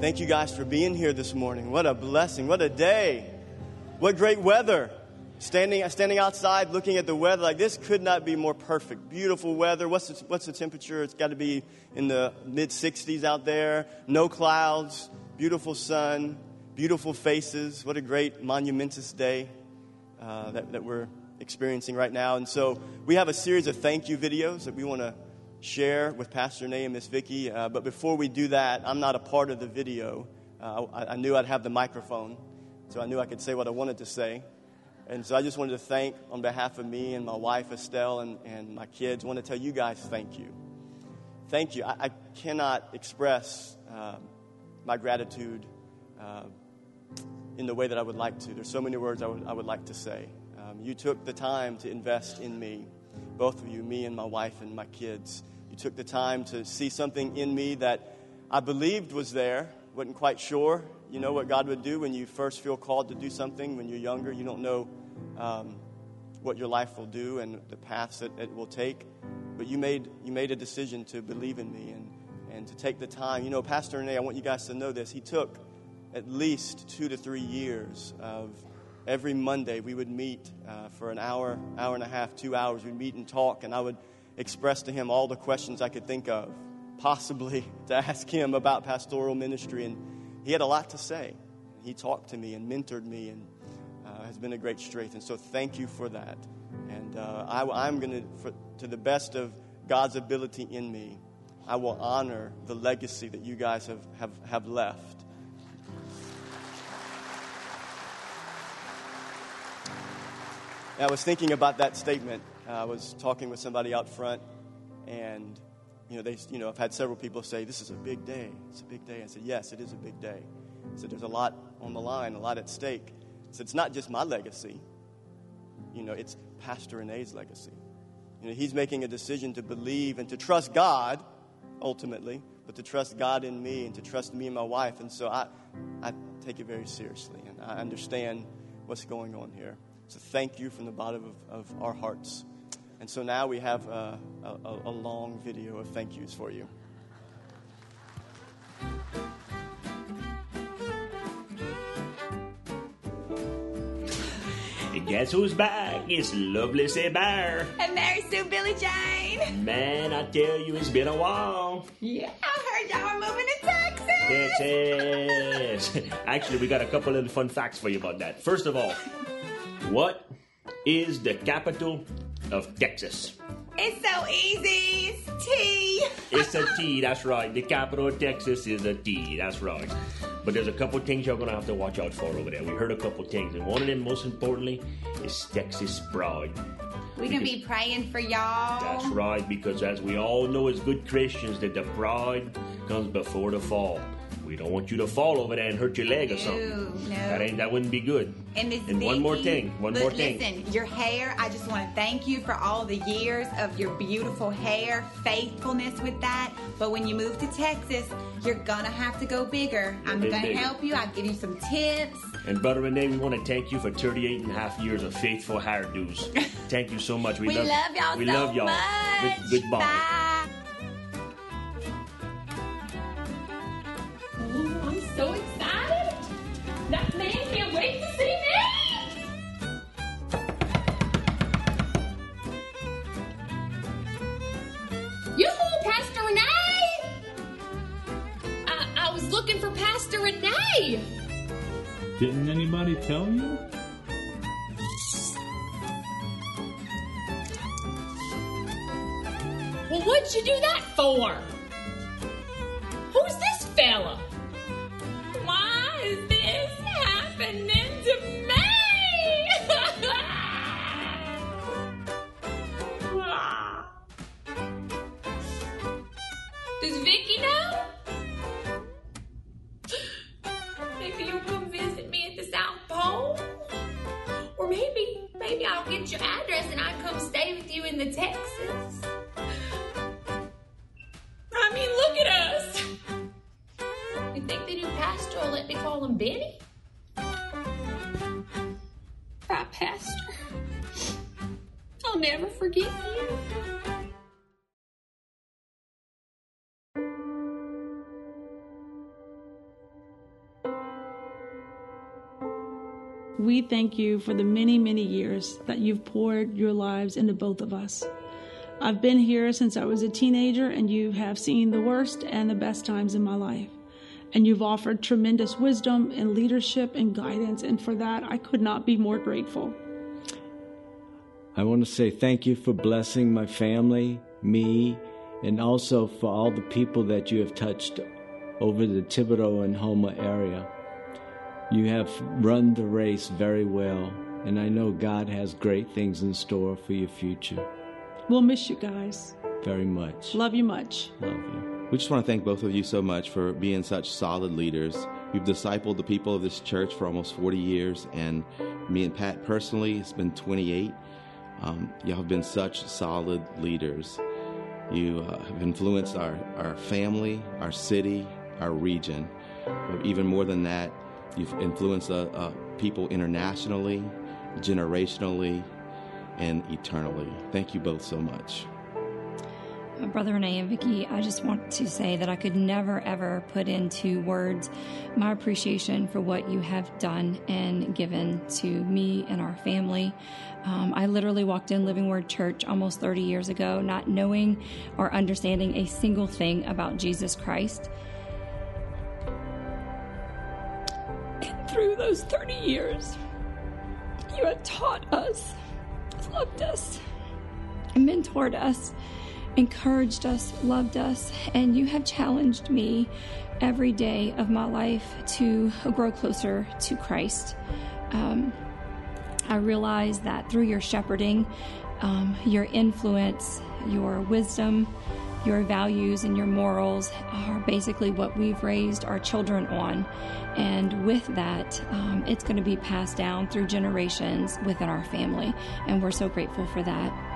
Thank you guys for being here this morning. What a blessing. What a day. What great weather. Standing, standing outside looking at the weather, like this could not be more perfect. Beautiful weather. What's the, what's the temperature? It's got to be in the mid 60s out there. No clouds. Beautiful sun. Beautiful faces. What a great monumentous day uh, that, that we're experiencing right now. And so we have a series of thank you videos that we want to share with Pastor Nay and Miss Vicky. Uh, but before we do that, I'm not a part of the video. Uh, I, I, knew I'd have the microphone, so I knew I could say what I wanted to say. And so I just wanted to thank, on behalf of me and my wife Estelle and, and my kids, I want to tell you guys thank you. Thank you. I, I cannot express uh, my gratitude uh, in the way that I would like to. There's so many words I would, I would like to say. Um, you took the time to invest in me, both of you, me and my wife and my kids. Took the time to see something in me that I believed was there, wasn't quite sure. You know what God would do when you first feel called to do something when you're younger. You don't know um, what your life will do and the paths that it will take. But you made, you made a decision to believe in me and, and to take the time. You know, Pastor Renee, I want you guys to know this. He took at least two to three years of every Monday we would meet uh, for an hour, hour and a half, two hours. We'd meet and talk, and I would express to him all the questions I could think of, possibly to ask him about pastoral ministry. And he had a lot to say. He talked to me and mentored me and uh, has been a great strength. And so thank you for that. And uh, I, am going to, to the best of God's ability in me, I will honor the legacy that you guys have, have, have left. I was thinking about that statement. I was talking with somebody out front, and you know, they, you know, I've had several people say, "This is a big day. It's a big day." I said, "Yes, it is a big day." I said, "There's a lot on the line, a lot at stake." So it's not just my legacy. You know, it's Pastor Renee's legacy. You know, he's making a decision to believe and to trust God, ultimately, but to trust God in me and to trust me and my wife. And so I, I take it very seriously, and I understand what's going on here. So thank you from the bottom of, of our hearts. And so now we have uh, a, a, a long video of thank yous for you. Guess who's back? It's Lovely Say Bear. And Mary Sue Billy Jane. Man, I tell you, it's been a while. Yeah, I heard y'all are moving to Texas. Texas. Actually, we got a couple of fun facts for you about that. First of all, what is the capital of Texas? It's so easy. It's T. It's a T, that's right. The capital of Texas is a T, that's right. But there's a couple things you're gonna have to watch out for over there. We heard a couple things, and one of them, most importantly, is Texas pride. We're gonna be praying for y'all. That's right, because as we all know as good Christians, that the pride comes before the fall. We don't want you to fall over there and hurt your leg or something. No. That ain't that wouldn't be good. And, and one more thing, one more thing. Listen, your hair. I just want to thank you for all the years of your beautiful hair, faithfulness with that. But when you move to Texas, you're gonna have to go bigger. I'm gonna bigger. help you. I'll give you some tips. And Brother Renee, we want to thank you for 38 and a half years of faithful hairdos. thank you so much. We, we love, love, y'all. We so love y'all. Much. Good, goodbye. Bye. So excited. That man can't wait to see me. Yoo-hoo, Pastor Renee! I, I was looking for Pastor Renee. Didn't anybody tell you? Well, what'd you do that for? Who's this fella? Thank you for the many, many years that you've poured your lives into both of us. I've been here since I was a teenager, and you have seen the worst and the best times in my life. And you've offered tremendous wisdom and leadership and guidance, and for that, I could not be more grateful. I want to say thank you for blessing my family, me, and also for all the people that you have touched over the Thibodaux and Houma area. You have run the race very well, and I know God has great things in store for your future. We'll miss you guys. Very much. Love you much. Love you. We just want to thank both of you so much for being such solid leaders. You've discipled the people of this church for almost 40 years, and me and Pat personally, it's been 28. Um, y'all have been such solid leaders. You uh, have influenced our, our family, our city, our region. But even more than that, You've influenced uh, uh, people internationally, generationally, and eternally. Thank you both so much. Uh, Brother Renee and Vicki, I just want to say that I could never ever put into words my appreciation for what you have done and given to me and our family. Um, I literally walked in Living Word Church almost 30 years ago, not knowing or understanding a single thing about Jesus Christ. Through those 30 years, you have taught us, loved us, mentored us, encouraged us, loved us, and you have challenged me every day of my life to grow closer to Christ. Um, I realize that through your shepherding, um, your influence, your wisdom, your values, and your morals are basically what we've raised our children on. And with that, um, it's going to be passed down through generations within our family. And we're so grateful for that.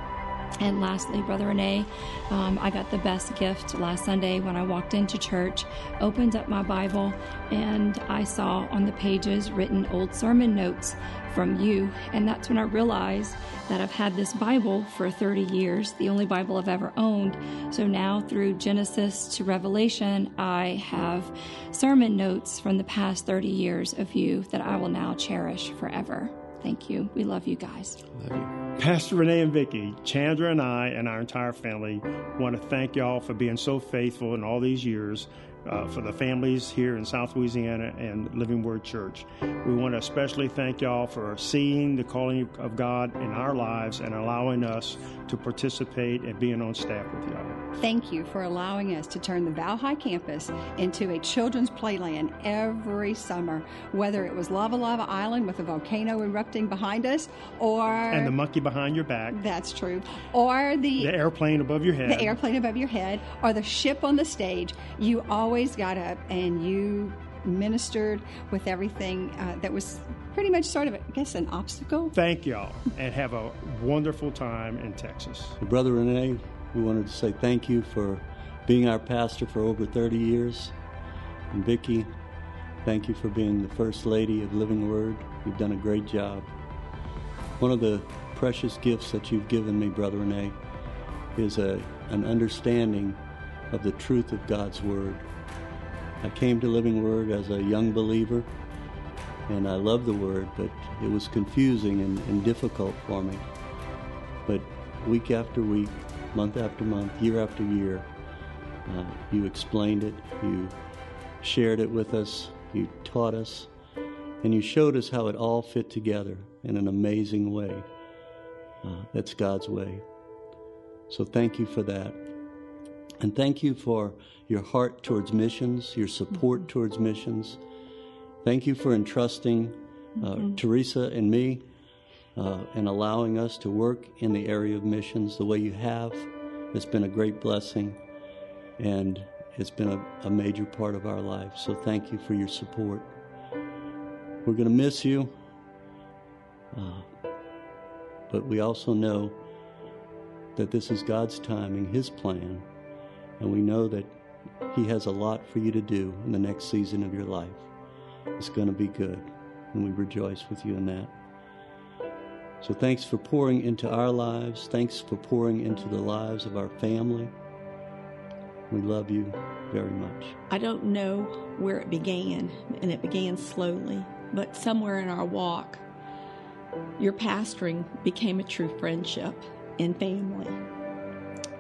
And lastly, Brother Renee, um, I got the best gift last Sunday when I walked into church, opened up my Bible, and I saw on the pages written old sermon notes from you. And that's when I realized that I've had this Bible for 30 years, the only Bible I've ever owned. So now, through Genesis to Revelation, I have sermon notes from the past 30 years of you that I will now cherish forever. Thank you. We love you guys. Love you. Pastor Renee and Vicki, Chandra and I and our entire family want to thank y'all for being so faithful in all these years uh, for the families here in South Louisiana and Living Word Church. We want to especially thank y'all for seeing the calling of God in our lives and allowing us to participate and being on staff with y'all. Thank you for allowing us to turn the Valhi campus into a children's playland every summer, whether it was Lava Lava Island with a volcano erupting behind us or. And the monkey behind your back. That's true. Or the. The airplane above your head. The airplane above your head, or the ship on the stage. You always got up and you ministered with everything uh, that was pretty much sort of, I guess, an obstacle. Thank y'all and have a wonderful time in Texas. Brother Renee, we wanted to say thank you for being our pastor for over 30 years. And Vicki, thank you for being the First Lady of Living Word. You've done a great job. One of the precious gifts that you've given me, Brother Renee, is a, an understanding of the truth of God's Word. I came to Living Word as a young believer, and I loved the Word, but it was confusing and, and difficult for me. But week after week, month after month, year after year, uh, you explained it, you shared it with us, you taught us, and you showed us how it all fit together in an amazing way. Uh, that's God's way. So thank you for that. And thank you for your heart towards missions, your support mm-hmm. towards missions. Thank you for entrusting uh, mm-hmm. Teresa and me uh, and allowing us to work in the area of missions the way you have. It's been a great blessing and it's been a, a major part of our life. So thank you for your support. We're going to miss you, uh, but we also know that this is God's timing, His plan, and we know that he has a lot for you to do in the next season of your life. It's going to be good, and we rejoice with you in that. So thanks for pouring into our lives. Thanks for pouring into the lives of our family. We love you very much. I don't know where it began, and it began slowly, but somewhere in our walk, Your pastoring became a true friendship and family.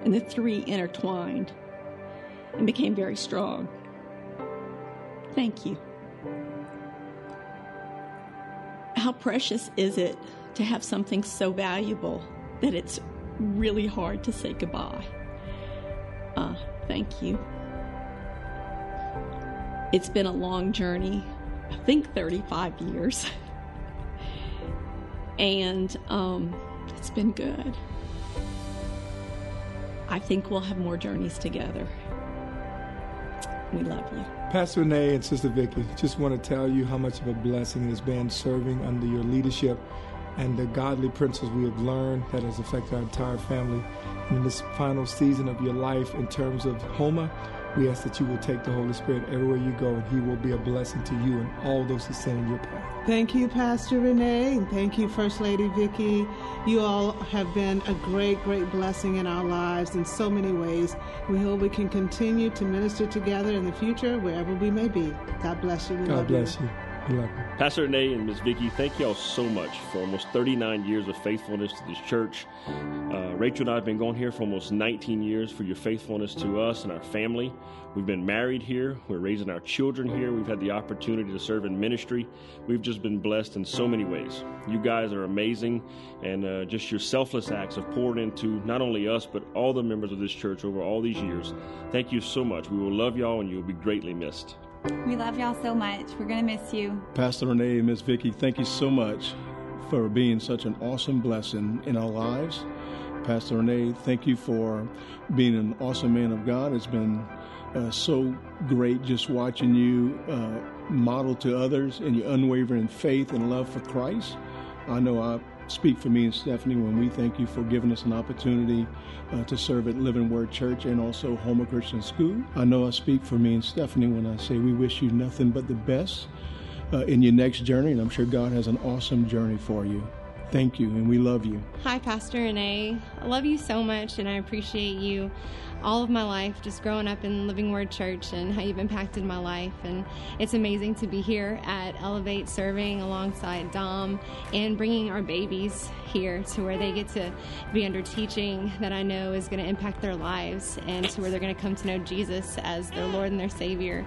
And the three intertwined and became very strong. Thank you. How precious is it to have something so valuable that it's really hard to say goodbye? Uh, thank you. It's been a long journey, I think 35 years. and um, it's been good. I think we'll have more journeys together. We love you. Pastor Renee and Sister Vicki, just want to tell you how much of a blessing it has been serving under your leadership and the godly principles we have learned that has affected our entire family. In this final season of your life, in terms of Houma, we ask that you will take the Holy Spirit everywhere you go, and He will be a blessing to you and all those who stand in your path. Thank you, Pastor Renee, and thank you, First Lady Vicki. You all have been a great, great blessing in our lives in so many ways. We hope we can continue to minister together in the future, wherever we may be. God bless you. We God bless you. you. Pastor Renee and Ms. Vicki, thank y'all so much for almost 39 years of faithfulness to this church. Uh, Rachel and I have been going here for almost 19 years for your faithfulness to us and our family. We've been married here. We're raising our children here. We've had the opportunity to serve in ministry. We've just been blessed in so many ways. You guys are amazing, and uh, just your selfless acts have poured into not only us, but all the members of this church over all these years. Thank you so much. We will love y'all, and you'll be greatly missed. We love y'all so much. We're going to miss you. Pastor Renee and Miss Vicki, thank you so much for being such an awesome blessing in our lives. Pastor Renee, thank you for being an awesome man of God. It's been uh, so great just watching you uh, model to others in your unwavering faith and love for Christ. I know I speak for me and Stephanie when we thank you for giving us an opportunity uh, to serve at Living Word Church and also Houma Christian School. I know I speak for me and Stephanie when I say we wish you nothing but the best uh, in your next journey, and I'm sure God has an awesome journey for you. Thank you, and we love you. Hi, Pastor Renee. I love you so much, and I appreciate you all of my life, just growing up in Living Word Church and how you've impacted my life. And it's amazing to be here at Elevate serving alongside Dom and bringing our babies here to where they get to be under teaching that I know is going to impact their lives and to where they're going to come to know Jesus as their Lord and their Savior.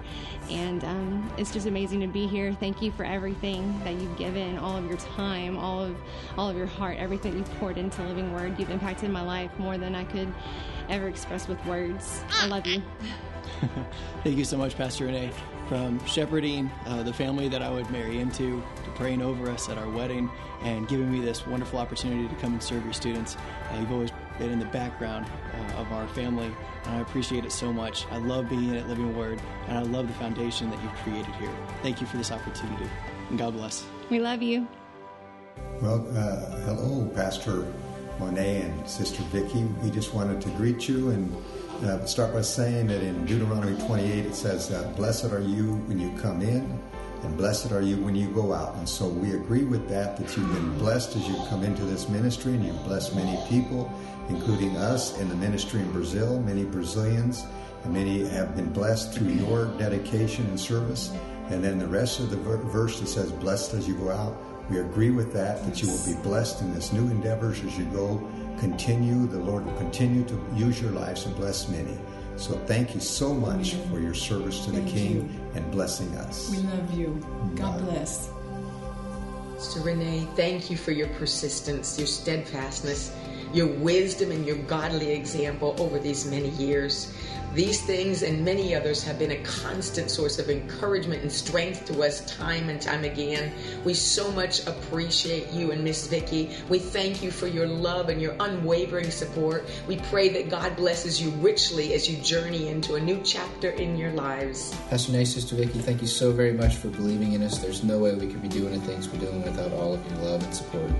And um, it's just amazing to be here. Thank you for everything that you've given, all of your time, all of all of your heart, everything you've poured into Living Word. You've impacted my life more than I could ever express with words. I love you. Thank you so much, Pastor Renee. From shepherding uh, the family that I would marry into, to praying over us at our wedding, and giving me this wonderful opportunity to come and serve your students. Uh, you've always been in the background uh, of our family, and I appreciate it so much. I love being at Living Word, and I love the foundation that you've created here. Thank you for this opportunity, and God bless. We love you. Well, uh, hello, Pastor Monet and Sister Vicki. We just wanted to greet you and uh, start by saying that in Deuteronomy 28 it says, uh, Blessed are you when you come in, and blessed are you when you go out. And so we agree with that, that you've been blessed as you come into this ministry, and you've blessed many people, including us in the ministry in Brazil, many Brazilians, and many have been blessed through your dedication and service. And then the rest of the verse that says, Blessed as you go out, we agree with that, that you will be blessed in this new endeavors as you go. Continue, the Lord will continue to use your lives and bless many. So thank you so much for your service to the King you. and blessing us. We love you. God bless. So, Renee, thank you for your persistence, your steadfastness, your wisdom, and your godly example over these many years. These things and many others have been a constant source of encouragement and strength to us time and time again. We so much appreciate you and Miss Vicki. We thank you for your love and your unwavering support. We pray that God blesses you richly as you journey into a new chapter in your lives. Pastor Nay, Sister Vicki, thank you so very much for believing in us. There's no way we could be doing the things we're doing without all of your love and support.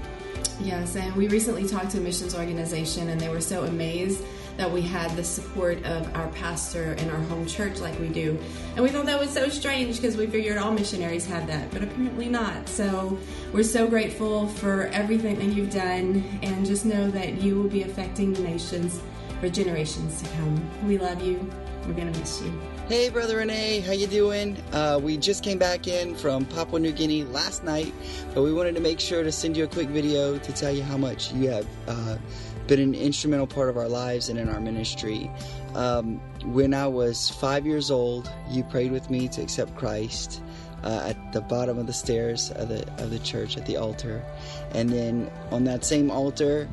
Yes, and we recently talked to a missions organization, and they were so amazed that we had the support of our pastor and our home church like we do. And we thought that was so strange because we figured all missionaries had that, but apparently not. So we're so grateful for everything that you've done, and just know that you will be affecting the nations for generations to come. We love you. We're going to miss you. Hey, Brother Renee, how you doing? Uh, we just came back in from Papua New Guinea last night, but we wanted to make sure to send you a quick video to tell you how much you have uh, been an instrumental part of our lives and in our ministry. Um, when I was five years old, you prayed with me to accept Christ. Uh, at the bottom of the stairs of the of the church at the altar, and then on that same altar,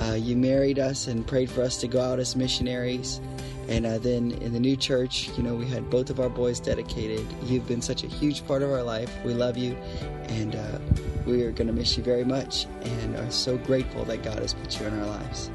uh, you married us and prayed for us to go out as missionaries. And uh, then in the new church, you know, we had both of our boys dedicated. You've been such a huge part of our life. We love you, and uh, we are going to miss you very much, and are so grateful that God has put you in our lives.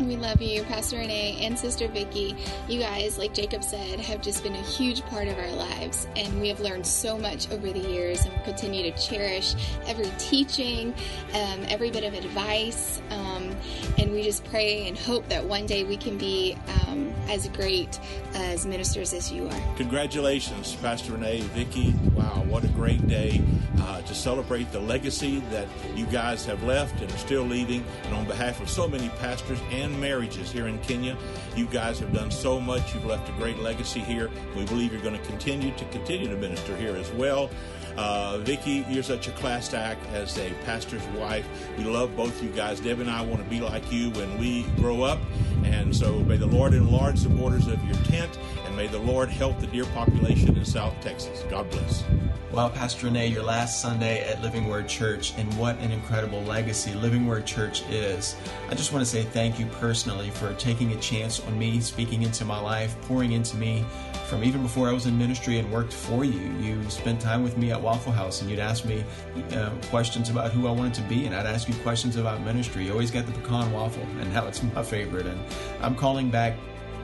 We love you, Pastor Renee and Sister Vicky. You guys, like Jacob said, have just been a huge part of our lives, and we have learned so much over the years, and we continue to cherish every teaching, um, every bit of advice, um, and we just pray and hope that one day we can be um, as great as ministers as you are. Congratulations, Pastor Renee, Vicky. Wow, what a great day uh, to celebrate the legacy that you guys have left and are still leaving. And on behalf of so many pastors and marriages here in Kenya, you guys have done so much. You've left a great legacy here. We believe you're going to continue to continue to minister here as well. Uh, Vicky, you're such a class act as a pastor's wife. We love both you guys. Deb and I want to be like you when we grow up. And so may the Lord enlarge the borders of your tent and may the Lord help the dear population in South Texas. God bless. Wow, Pastor Renee, your last Sunday at Living Word Church, and what an incredible legacy Living Word Church is. I just want to say thank you personally for taking a chance on me, speaking into my life, pouring into me from even before I was in ministry and worked for you. You spent time with me at Waffle House and you'd ask me uh, questions about who I wanted to be, and I'd ask you questions about ministry. You always got the pecan waffle, and now it's my favorite. And I'm calling back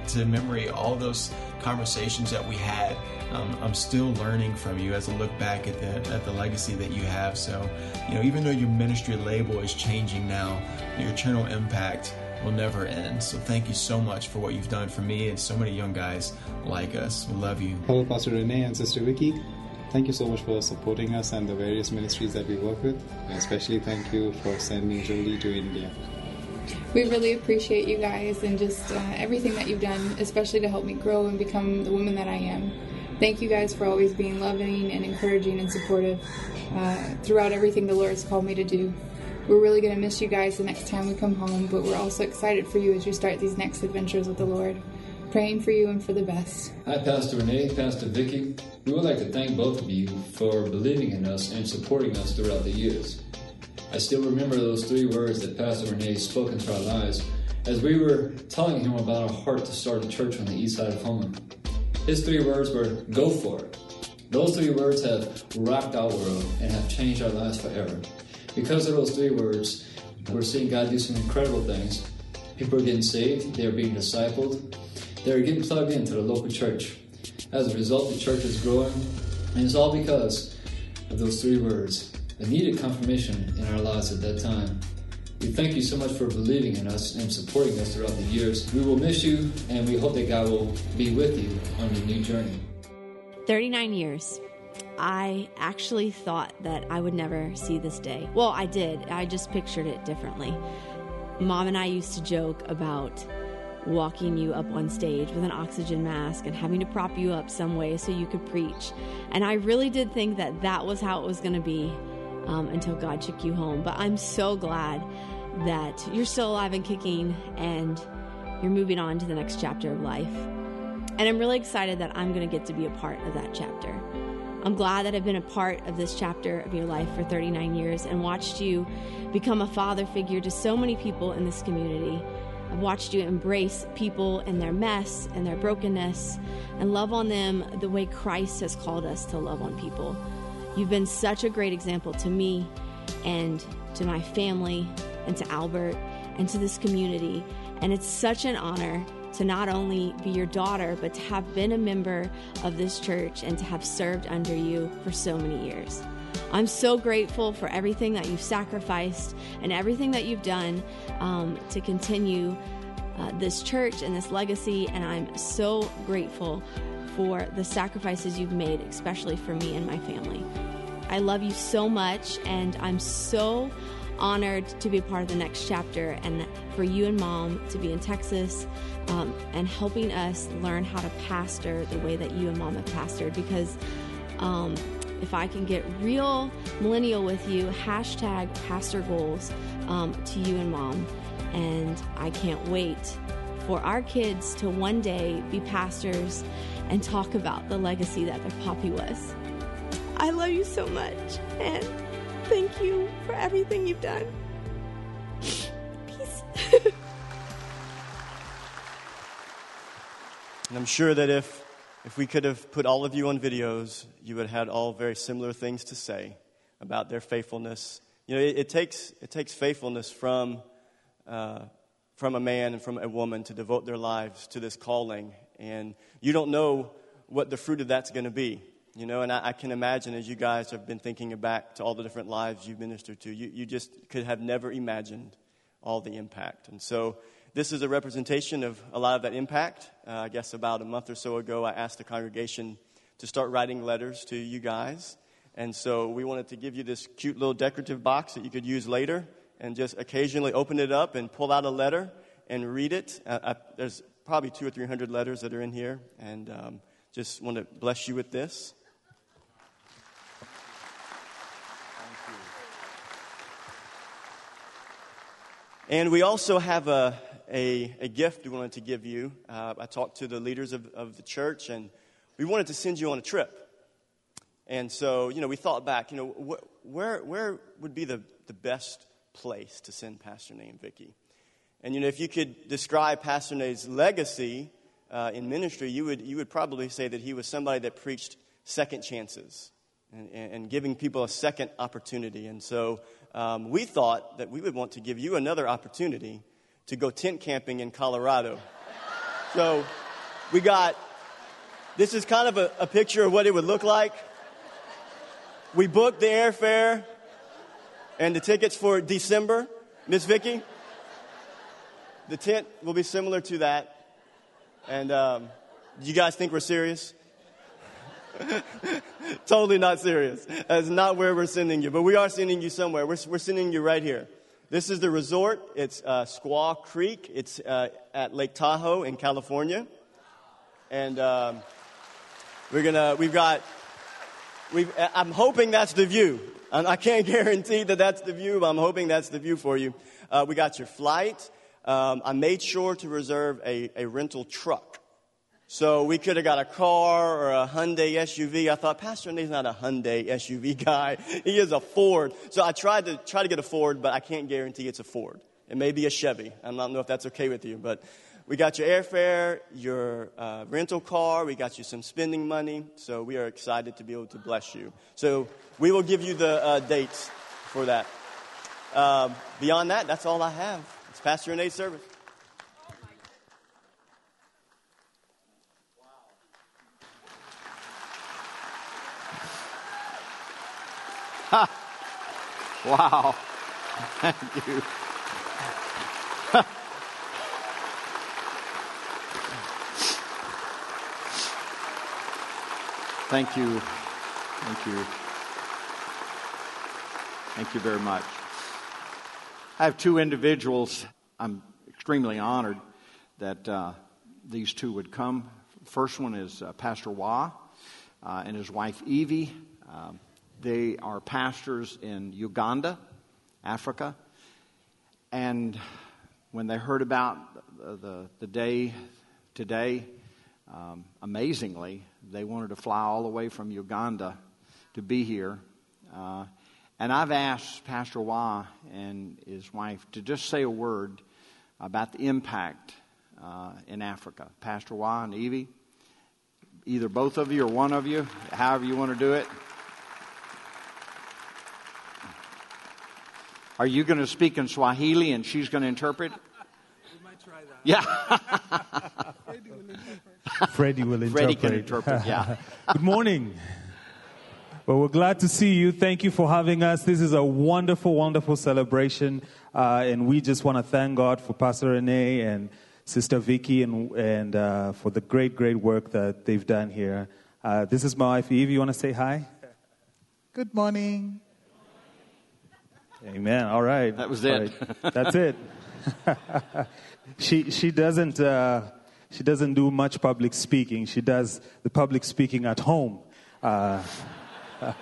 to memory all those conversations that we had. Um, I'm still learning from you as I look back at the at the legacy that you have. So, you know, even though your ministry label is changing now, your eternal impact will never end. So thank you so much for what you've done for me and so many young guys like us. We love you. Hello, Pastor Renee and Sister Vicky. Thank you so much for supporting us and the various ministries that we work with. especially thank you for sending Jolie to India. We really appreciate you guys and just uh, everything that you've done, especially to help me grow and become the woman that I am. Thank you guys for always being loving and encouraging and supportive uh, throughout everything the Lord has called me to do. We're really going to miss you guys the next time we come home, but we're also excited for you as you start these next adventures with the Lord. Praying for you and for the best. Hi, Pastor Renee, Pastor Vicky. We would like to thank both of you for believing in us and supporting us throughout the years. I still remember those three words that Pastor Renee spoke into our lives as we were telling him about our heart to start a church on the east side of Houma. His three words were, Go for it. Those three words have rocked our world and have changed our lives forever. Because of those three words, we're seeing God do some incredible things. People are getting saved, they're being discipled, they're getting plugged into the local church. As a result, the church is growing, and it's all because of those three words. A needed confirmation in our lives at that time. We thank you so much for believing in us and supporting us throughout the years. We will miss you, and we hope that God will be with you on your new journey. 39 years. I actually thought that I would never see this day. Well, I did. I just pictured it differently. Mom and I used to joke about walking you up on stage with an oxygen mask and having to prop you up some way so you could preach. And I really did think that that was how it was going to be um, until God took you home. But I'm so glad that you're still alive and kicking and you're moving on to the next chapter of life. And I'm really excited that I'm going to get to be a part of that chapter. I'm glad that I've been a part of this chapter of your life for 39 years and watched you become a father figure to so many people in this community. I've watched you embrace people and their mess and their brokenness and love on them the way Christ has called us to love on people. You've been such a great example to me and to my family and to Albert and to this community. And it's such an honor to not only be your daughter, but to have been a member of this church and to have served under you for so many years. I'm so grateful for everything that you've sacrificed and everything that you've done um, to continue uh, this church and this legacy. And I'm so grateful for the sacrifices you've made, especially for me and my family. I love you so much, and I'm so honored to be part of the next chapter and for you and mom to be in Texas um, and helping us learn how to pastor the way that you and mom have pastored because um, if I can get real millennial with you, hashtag pastor goals um, to you and mom. And I can't wait for our kids to one day be pastors and talk about the legacy that their poppy was. I love you so much, and thank you for everything you've done. Peace. and I'm sure that if if we could have put all of you on videos, you would have had all very similar things to say about their faithfulness. You know, it, it takes it takes faithfulness from uh, from a man and from a woman to devote their lives to this calling, and you don't know what the fruit of that's going to be. You know, and I, I, can imagine as you guys have been thinking back to all the different lives you've ministered to, you, you just could have never imagined all the impact. And so this is a representation of a lot of that impact. Uh, I guess about a month or so ago, I asked the congregation to start writing letters to you guys. And so we wanted to give you this cute little decorative box that you could use later and just occasionally open it up and pull out a letter and read it. Uh, I, there's probably two or three hundred letters that are in here, and um, just want to bless you with this. And we also have a, a, a, gift we wanted to give you. Uh, I talked to the leaders of, of the church, and we wanted to send you on a trip. And so, you know, we thought back, you know, wh- where, where would be the, the best place to send Pastor Nay and Vicky? And, you know, if you could describe Pastor Nay's legacy uh, in ministry, you would, you would probably say that he was somebody that preached second chances and, and giving people a second opportunity. And so um, we thought that we would want to give you another opportunity to go tent camping in Colorado. So we got this is kind of a, a picture of what it would look like. We booked the airfare and the tickets for December. Miss Vicky, the tent will be similar to that. And um, you guys think we're serious? totally not serious. That's not where we're sending you, but we are sending you somewhere. We're, we're sending you right here. This is the resort. It's uh, Squaw Creek. It's uh, at Lake Tahoe in California, and um, we're gonna. We've got. We've, I'm hoping that's the view. And I can't guarantee that that's the view, but I'm hoping that's the view for you. Uh, we got your flight. Um, I made sure to reserve a, a rental truck so we could have got a car or a Hyundai SUV. I thought Pastor Nay's not a Hyundai SUV guy. He is a Ford. So I tried to try to get a Ford, but I can't guarantee it's a Ford. It may be a Chevy. I don't know if that's okay with you, but we got your airfare, your uh, rental car, we got you some spending money. So we are excited to be able to bless you. So we will give you the uh, dates for that. Uh, beyond that, that's all I have. It's Pastor Renee's service. wow. Thank you. Thank you. Thank you. Thank you very much. I have two individuals. I'm extremely honored that uh, these two would come. First one is uh, Pastor Wah uh, and his wife Evie. Um, they are pastors in Uganda, Africa. And when they heard about the, the, the day today, um, amazingly, they wanted to fly all the way from Uganda to be here. Uh, and I've asked Pastor Wah and his wife to just say a word about the impact uh, in Africa. Pastor Wah and Evie, either both of you or one of you, however you want to do it. Are you going to speak in Swahili and she's going to interpret? We might try that. Yeah. Freddie will interpret. Freddie can interpret, yeah. Good morning. Well, we're glad to see you. Thank you for having us. This is a wonderful, wonderful celebration. Uh, and we just want to thank God for Pastor Renee and Sister Vicky and, and uh, for the great, great work that they've done here. Uh, this is my wife, Eve. You want to say hi? Good morning. Amen. All right. That was it. right. That's it. she she doesn't uh, she doesn't do much public speaking. She does the public speaking at home. Uh,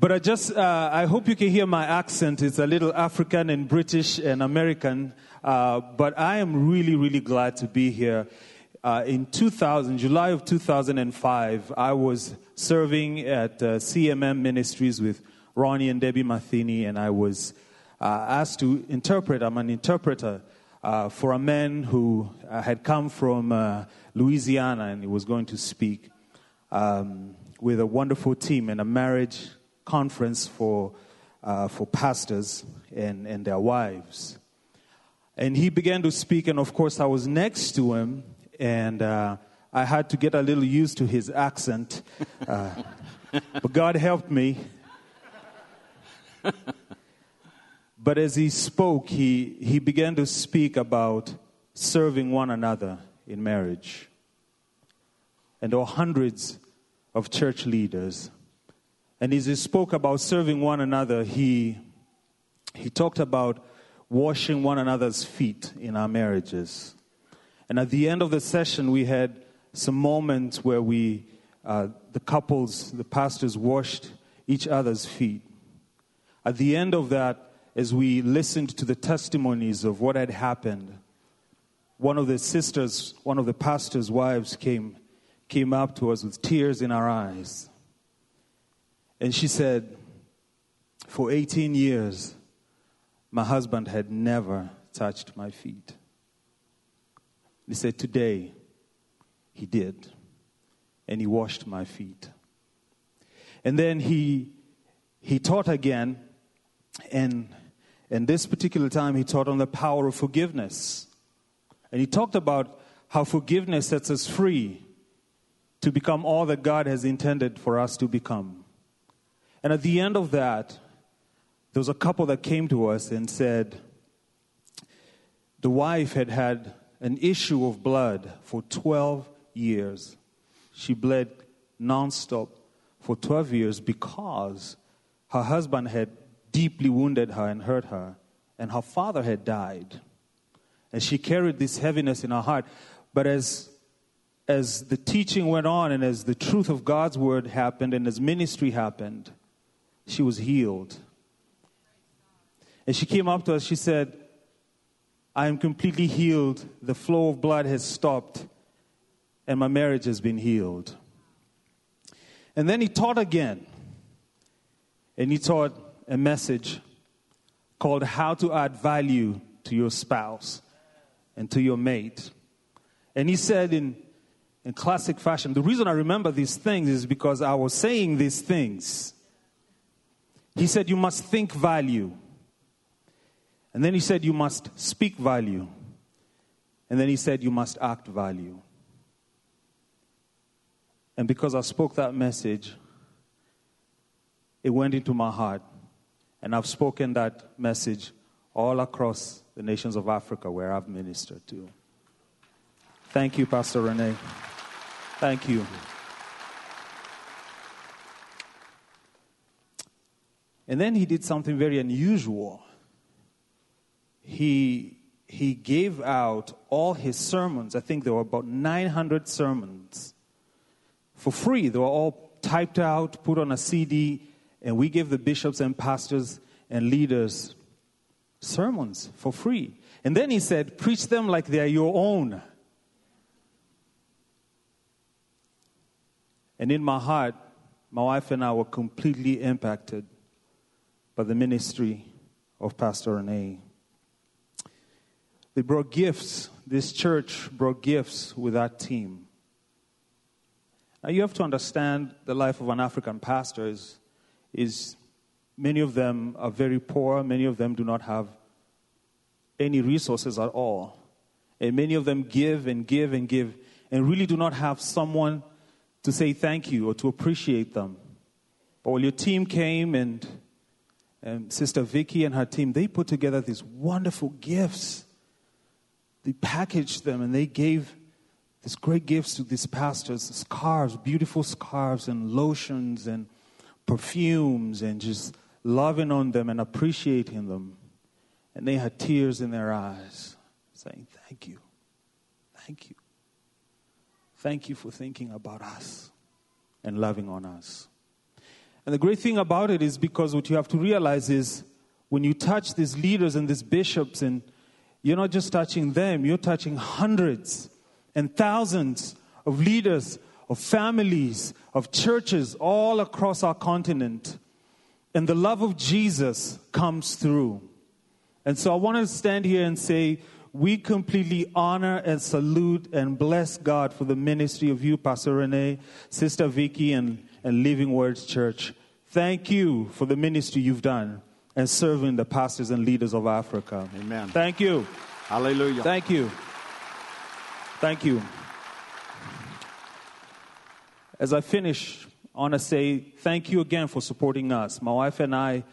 but I just uh, I hope you can hear my accent. It's a little African and British and American. Uh, but I am really really glad to be here. Uh, in 2000, July of 2005, I was serving at uh, CMM Ministries with Ronnie and Debbie Matheny, and I was uh, asked to interpret. I'm an interpreter uh, for a man who uh, had come from uh, Louisiana and he was going to speak um, with a wonderful team in a marriage conference for, uh, for pastors and, and their wives. And he began to speak, and of course, I was next to him, and uh, I had to get a little used to his accent. but God helped me. But as he spoke, he, he began to speak about serving one another in marriage. And there were hundreds of church leaders. And as he spoke about serving one another, he, he talked about washing one another's feet in our marriages. And at the end of the session, we had some moments where we, uh, the couples, the pastors, washed each other's feet. At the end of that, as we listened to the testimonies of what had happened, one of the sisters, one of the pastor's wives came, came up to us with tears in her eyes. And she said, For 18 years, my husband had never touched my feet. He said, Today, he did. And he washed my feet. And then he, he taught again, and in this particular time, he taught on the power of forgiveness. And he talked about how forgiveness sets us free to become all that God has intended for us to become. And at the end of that, there was a couple that came to us and said the wife had had an issue of blood for 12 years. She bled nonstop for 12 years because her husband had deeply wounded her and hurt her, and her father had died. And she carried this heaviness in her heart. But as, as the teaching went on, and as the truth of God's word happened, and as ministry happened, she was healed. And she came up to us, she said, I am completely healed. The flow of blood has stopped, and my marriage has been healed. And then he taught again. And he taught a message called How to Add Value to Your Spouse and to Your Mate. And he said in, in classic fashion, the reason I remember these things is because I was saying these things. He said, You must think value. And then he said, You must speak value. And then he said, You must act value. And because I spoke that message, it went into my heart. And I've spoken that message all across the nations of Africa where I've ministered to. Thank you, Pastor Renee. Thank you. And then he did something very unusual. He, he gave out all his sermons. I think there were about 900 sermons for free. They were all typed out, put on a CD, and we give the bishops and pastors and leaders sermons for free. And then he said, Preach them like they are your own. And in my heart, my wife and I were completely impacted by the ministry of Pastor Renee. They brought gifts. This church brought gifts with that team. Now, you have to understand the life of an African pastor is is many of them are very poor, many of them do not have any resources at all. And many of them give and give and give and really do not have someone to say thank you or to appreciate them. But when your team came and, and Sister Vicky and her team, they put together these wonderful gifts. They packaged them and they gave these great gifts to these pastors scarves, beautiful scarves, and lotions and perfumes and just loving on them and appreciating them. And they had tears in their eyes, saying, Thank you. Thank you. Thank you for thinking about us and loving on us. And the great thing about it is because what you have to realize is when you touch these leaders and these bishops, and you're not just touching them, you're touching hundreds and thousands of leaders, of families, of churches all across our continent. And the love of Jesus comes through. And so I want to stand here and say, we completely honor and salute and bless God for the ministry of you, Pastor Renee, Sister Vicky, and, and Living Words Church. Thank you for the ministry you've done and serving the pastors and leaders of Africa. Amen. Thank you. Hallelujah. Thank you. Thank you. As I finish, I want to say thank you again for supporting us. My wife and I,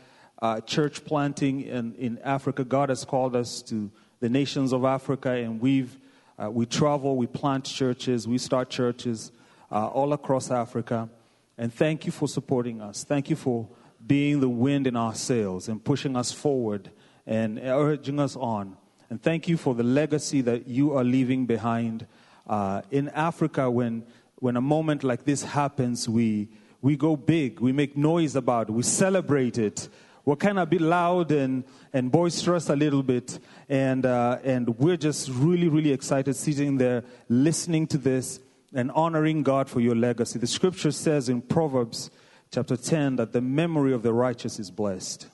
uh, church planting in, in Africa, God has called us to the nations of Africa, and we've uh, we travel, we plant churches, we start churches uh, all across Africa. And thank you for supporting us. Thank you for being the wind in our sails and pushing us forward and urging us on. And thank you for the legacy that you are leaving behind uh, in Africa. When when a moment like this happens, we we go big, we make noise about it, we celebrate it we're kind of a bit loud and, and boisterous a little bit. And, uh, and we're just really, really excited sitting there listening to this and honoring God for your legacy. The scripture says in Proverbs chapter 10 that the memory of the righteous is blessed.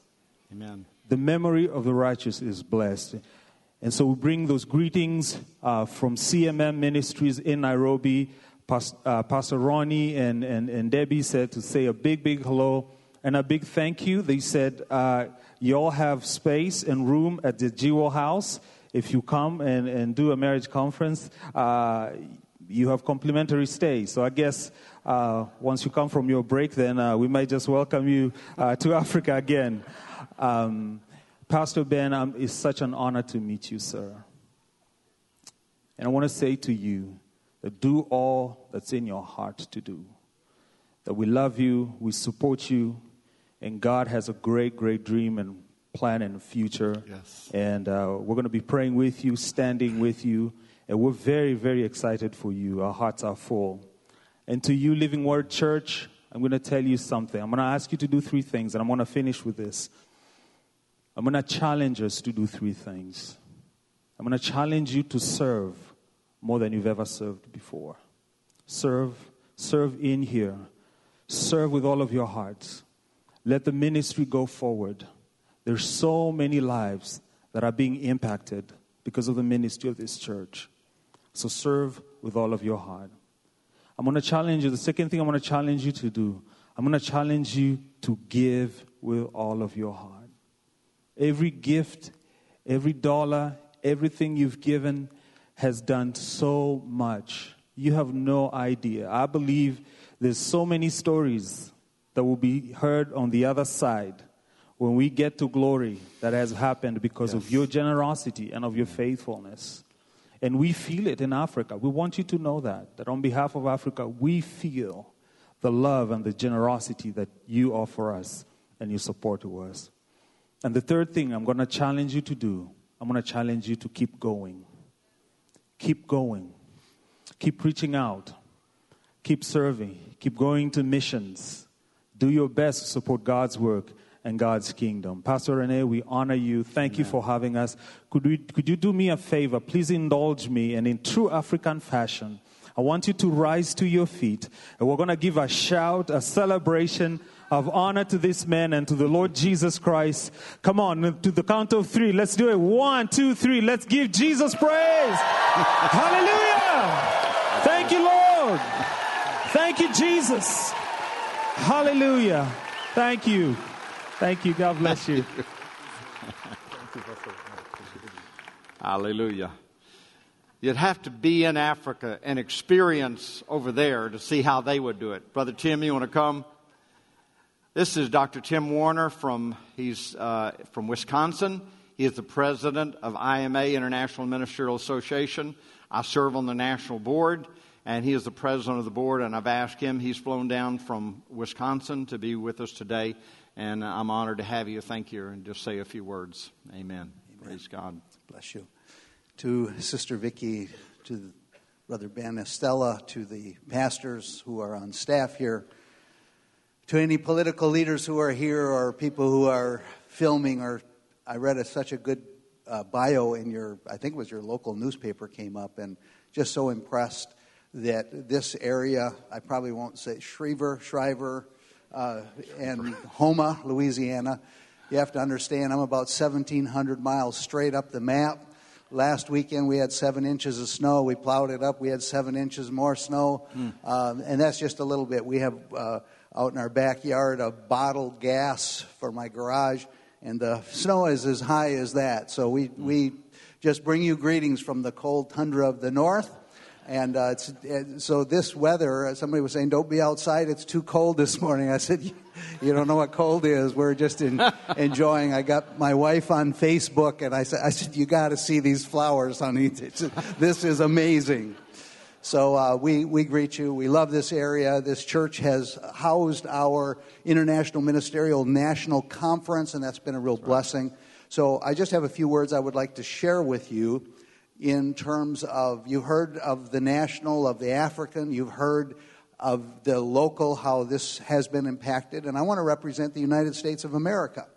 Amen. The memory of the righteous is blessed. And so we bring those greetings uh, from CMM Ministries in Nairobi. Pastor, uh, Pastor Ronnie and, and, and Debbie said to say a big, big hello and a big thank you. They said, uh, you all have space and room at the Jewel House. If you come and, and do a marriage conference, uh, you have complimentary stay. So I guess uh, once you come from your break, then uh, we might just welcome you uh, to Africa again. Um, Pastor Ben, um, it's such an honor to meet you, sir. And I want to say to you that do all that's in your heart to do. That we love you, we support you, and God has a great, great dream and plan in the future. Yes. And uh, we're going to be praying with you, standing with you, and we're very, very excited for you. Our hearts are full. And to you, Living Word Church, I'm going to tell you something. I'm going to ask you to do three things, and I'm going to finish with this. I'm going to challenge us to do three things. I'm going to challenge you to serve more than you've ever served before. Serve, serve in here. Serve with all of your hearts. Let the ministry go forward. There's so many lives that are being impacted because of the ministry of this church. So serve with all of your heart. I'm going to challenge you. The second thing I'm going to challenge you to do, I'm going to challenge you to give with all of your heart. Every gift, every dollar, everything you've given has done so much. You have no idea. I believe there's so many stories that will be heard on the other side when we get to glory that has happened because yes. of your generosity and of your faithfulness. And we feel it in Africa. We want you to know that, that on behalf of Africa, we feel the love and the generosity that you offer us and your support to us. And the third thing I'm going to challenge you to do, I'm going to challenge you to keep going. Keep going. Keep reaching out. Keep serving. Keep going to missions do your best to support God's work and God's kingdom. Pastor Rene, we honor you. Thank Amen. you for having us. Could, we, could you do me a favor? Please indulge me. And in true African fashion, I want you to rise to your feet. And we're going to give a shout, a celebration of honor to this man and to the Lord Jesus Christ. Come on, to the count of three. Let's do it. One, two, three. Let's give Jesus praise. Hallelujah. Thank you, Lord. Thank you, Jesus. Hallelujah. Thank you. Thank you. God bless you. Hallelujah. You'd have to be in Africa and experience over there to see how they would do it. Brother Tim, you want to come? This is Dr. Tim Warner from he's uh, from Wisconsin. He is the president of IMA International Ministerial Association. I serve on the national board, and he is the president of the board. And I've asked him, he's flown down from Wisconsin to be with us today. And I'm honored to have you. Thank you. And just say a few words. Amen. Amen. Praise God. Bless you. To Sister Vicky, to Brother Ben Estelle, to the pastors who are on staff here, to any political leaders who are here or people who are filming or I read a, such a good uh, bio in your, I think it was your local newspaper came up, and just so impressed that this area, I probably won't say Schriever, Shriver, uh, and Houma, Louisiana. You have to understand, I'm about 1,700 miles straight up the map. Last weekend we had seven inches of snow. We plowed it up. We had seven inches more snow, mm. and that's just a little bit. We have uh, out in our backyard a bottled gas for my garage and the snow is as high as that. So we, we just bring you greetings from the cold tundra of the north. And uh, it's, it, so this weather, uh, somebody was saying, don't be outside, it's too cold this morning. I said, you don't know what cold is. We're just in, enjoying. I got my wife on Facebook, and I said, I said you got to see these flowers, honey. this is amazing. So uh, we, we greet you. We love this area. This church has housed our International Ministerial National Conference, and that's been a real blessing. So I just have a few words I would like to share with you in terms of you heard of the national, of the African, you've heard of the local, how this has been impacted, and I want to represent the United States of America.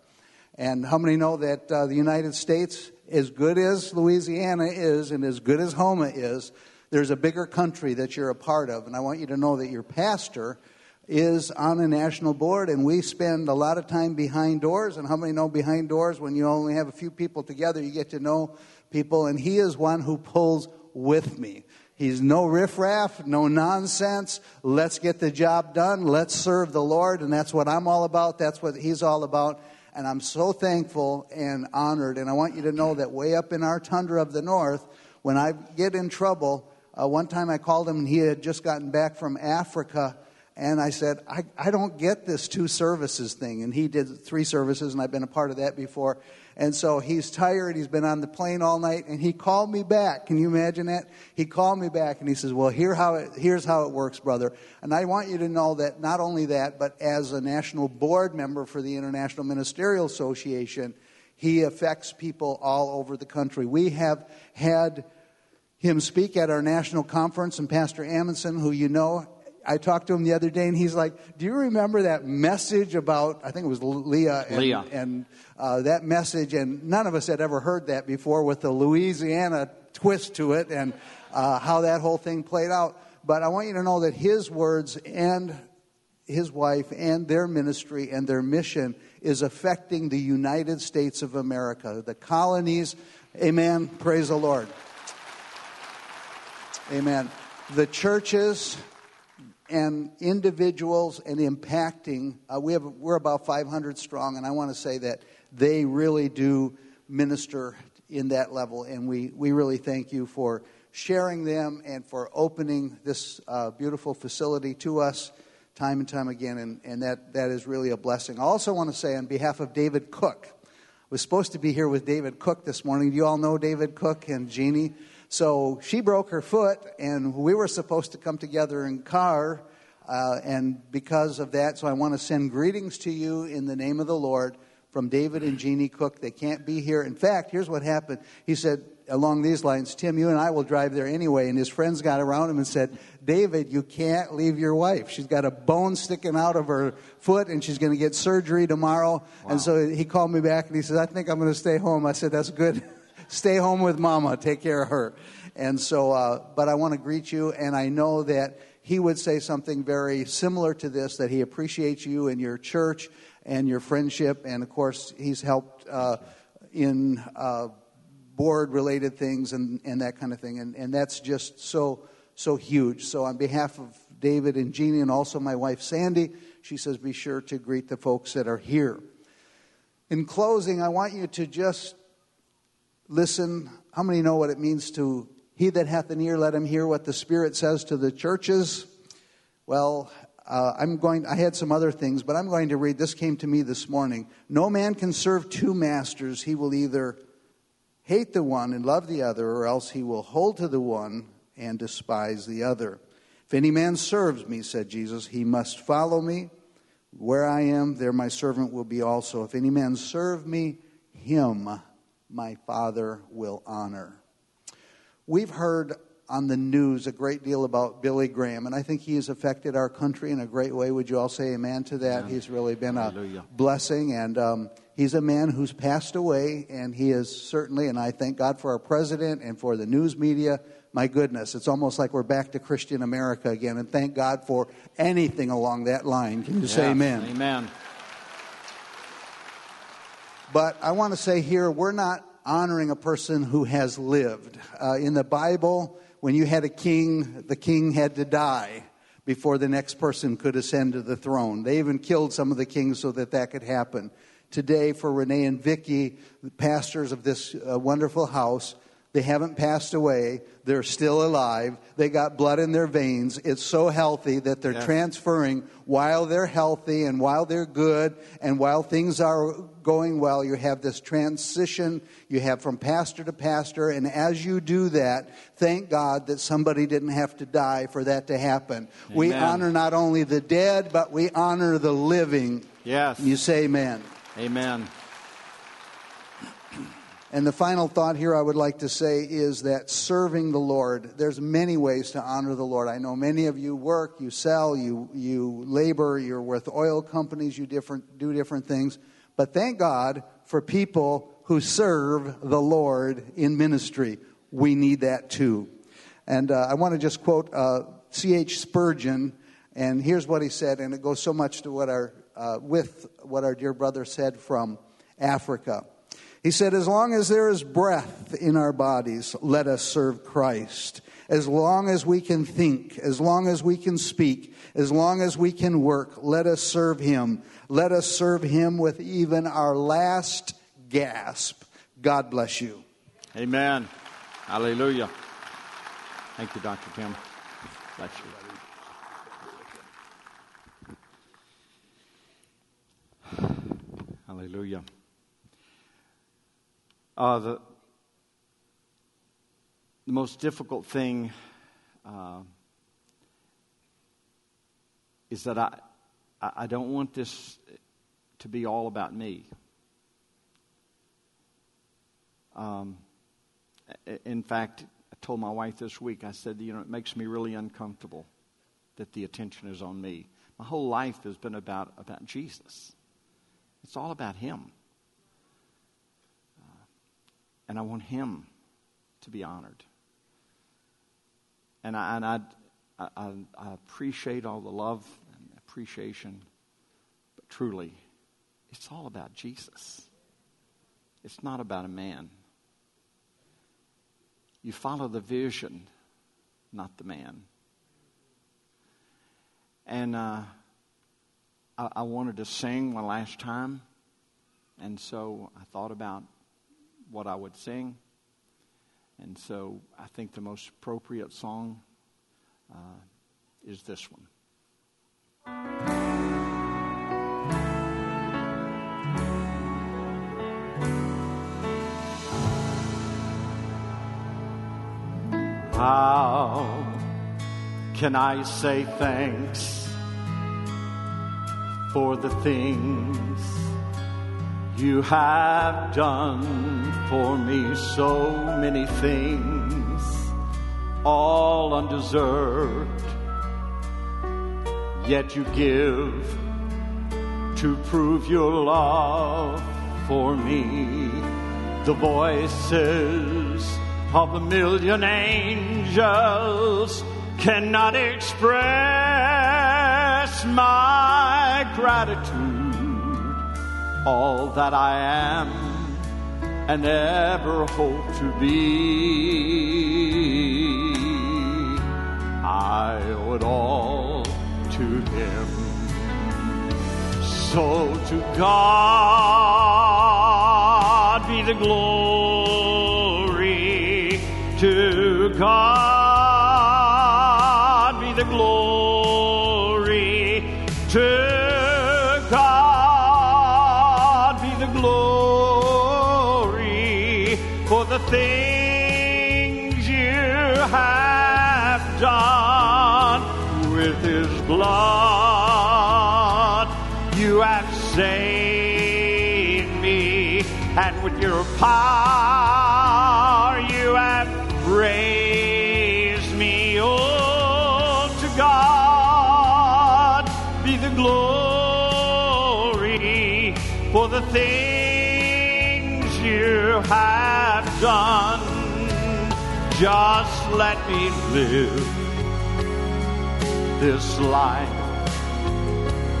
And how many know that uh, the United States, as good as Louisiana is and as good as Houma is, there's a bigger country that you're a part of. And I want you to know that your pastor is on a national board, and we spend a lot of time behind doors. And how many know behind doors, when you only have a few people together, you get to know people? And he is one who pulls with me. He's no riffraff, no nonsense. Let's get the job done. Let's serve the Lord. And that's what I'm all about. That's what he's all about. And I'm so thankful and honored. And I want you to know that way up in our tundra of the north, when I get in trouble, uh, one time I called him and he had just gotten back from Africa. And I said, I, I don't get this two services thing. And he did three services, and I've been a part of that before. And so he's tired. He's been on the plane all night, and he called me back. Can you imagine that? He called me back, and he says, Well, here how it, here's how it works, brother. And I want you to know that not only that, but as a national board member for the International Ministerial Association, he affects people all over the country. We have had him speak at our national conference, and Pastor Amundsen, who you know, I talked to him the other day, and he's like, "Do you remember that message about? I think it was Leah, and, Leah. and uh, that message, and none of us had ever heard that before with the Louisiana twist to it, and uh, how that whole thing played out. But I want you to know that his words and his wife and their ministry and their mission is affecting the United States of America, the colonies. Amen. Praise the Lord. Amen. The churches and individuals and impacting, uh, we have, we're about 500 strong, and I want to say that they really do minister in that level, and we, we really thank you for sharing them and for opening this uh, beautiful facility to us time and time again, and, and that, that is really a blessing. I also want to say, on behalf of David Cook, I was supposed to be here with David Cook this morning. Do you all know David Cook and Jeannie? So she broke her foot, and we were supposed to come together in car. Uh, and because of that, so I want to send greetings to you in the name of the Lord from David and Jeannie Cook. They can't be here. In fact, here's what happened. He said along these lines, Tim, you and I will drive there anyway. And his friends got around him and said, David, you can't leave your wife. She's got a bone sticking out of her foot and she's going to get surgery tomorrow. Wow. And so he called me back and he said, I think I'm going to stay home. I said, that's good. stay home with mama, take care of her. And so, uh, but I want to greet you, and I know that he would say something very similar to this that he appreciates you and your church and your friendship, and of course, he's helped uh, in uh, board related things and, and that kind of thing, and, and that's just so, so huge. So, on behalf of David and Jeannie, and also my wife Sandy, she says, be sure to greet the folks that are here. In closing, I want you to just listen. How many know what it means to he that hath an ear, let him hear what the Spirit says to the churches? Well, uh, I'm going, I had some other things, but I'm going to read. This came to me this morning. No man can serve two masters. He will either hate the one and love the other, or else he will hold to the one and despise the other. If any man serves me, said Jesus, he must follow me. Where I am, there my servant will be also. If any man serve me, him my Father will honor. We've heard on the news a great deal about Billy Graham, and I think he has affected our country in a great way. Would you all say amen to that? Amen. He's really been Hallelujah. a blessing, and um, he's a man who's passed away, and he is certainly, and I thank God for our president and for the news media. My goodness, it's almost like we're back to Christian America again, and thank God for anything along that line. Can you say amen? Amen. But I want to say here, we're not honoring a person who has lived. Uh, in the Bible, when you had a king, the king had to die before the next person could ascend to the throne. They even killed some of the kings so that that could happen. Today, for Renee and Vicky, the pastors of this uh, wonderful house, they haven't passed away. They're still alive. They got blood in their veins. It's so healthy that they're transferring while they're healthy and while they're good and while things are going well. You have this transition you have from pastor to pastor. And as you do that, thank God that somebody didn't have to die for that to happen. We honor not only the dead, but we honor the living. Yes. You say amen. Amen. And the final thought here I would like to say is that serving the Lord, there's many ways to honor the Lord. I know many of you work, you sell, you, you labor, you're with oil companies, you different, do different things. But thank God for people who serve the Lord in ministry. We need that too. And uh, I want to just quote uh, C.H. Spurgeon, and here's what he said, and it goes so much to what our, uh, with what our dear brother said from Africa. He said, As long as there is breath in our bodies, let us serve Christ. As long as we can think, as long as we can speak, as long as we can work, let us serve Him. Let us serve Him with even our last gasp. God bless you. Amen. Hallelujah. Thank you, Dr. Tim. Bless you. Hallelujah. Uh, the, the most difficult thing uh, is that I, I don't want this to be all about me. Um, in fact, I told my wife this week, I said, you know, it makes me really uncomfortable that the attention is on me. My whole life has been about, about Jesus. It's all about Him. And I want Him to be honored. And I, and I, I, I appreciate all the love and appreciation, but truly, it's all about Jesus. It's not about a man. You follow the vision, not the man. And uh, I, I wanted to sing one last time, and so I thought about what I would sing. And so I think the most appropriate song uh, is this one. How can I say thanks for the things you have done for me? So many things, all undeserved, yet you give to prove your love for me. The voices of a million angels cannot express my gratitude. All that I am and ever hope to be, I owe it all to Him. So to God be the glory. Power you have raised me. Oh, to God be the glory for the things you have done. Just let me live this life.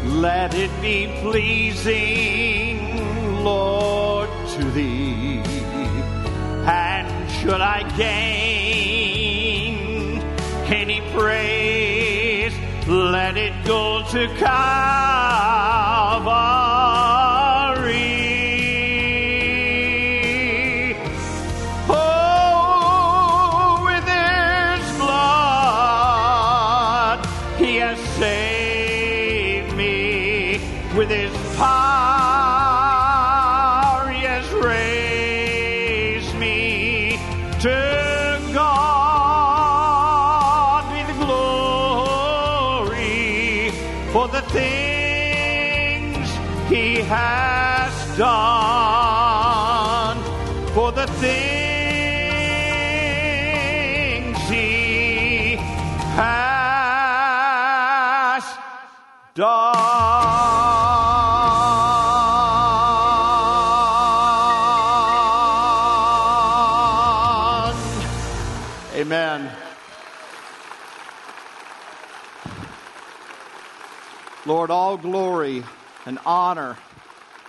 Let it be pleasing, Lord, to thee. Should I gain any praise, let it go to Calvary. Lord, all glory and honor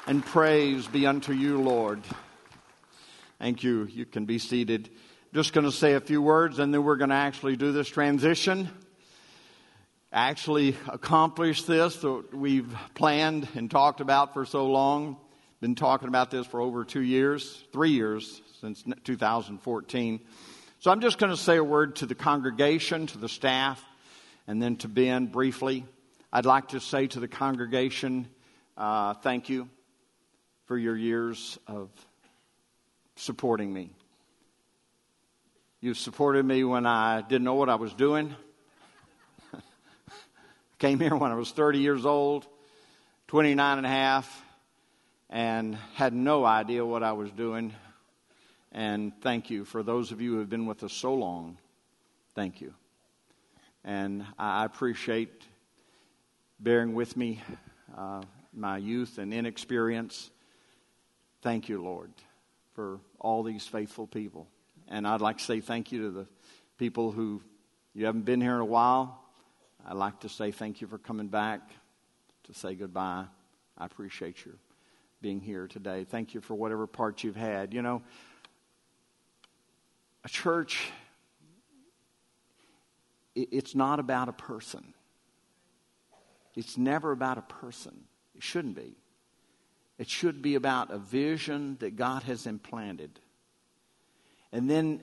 and praise be unto you, Lord. Thank you. You can be seated. Just going to say a few words and then we're going to actually do this transition. Actually accomplish this that we've planned and talked about for so long. Been talking about this for over two years, three years since 2014. So I'm just going to say a word to the congregation, to the staff, and then to Ben briefly. I'd like to say to the congregation, uh, thank you for your years of supporting me. You've supported me when I didn't know what I was doing. Came here when I was 30 years old, 29 and a half, and had no idea what I was doing. And thank you for those of you who have been with us so long. Thank you. And I appreciate bearing with me uh, my youth and inexperience. Thank you, Lord, for all these faithful people. And I'd like to say thank you to the people who you haven't been here in a while. I'd like to say thank you for coming back to say goodbye. I appreciate you being here today. Thank you for whatever part you've had. You know, a church, it's not about a person. It's never about a person. It shouldn't be. It should be about a vision that God has implanted. And then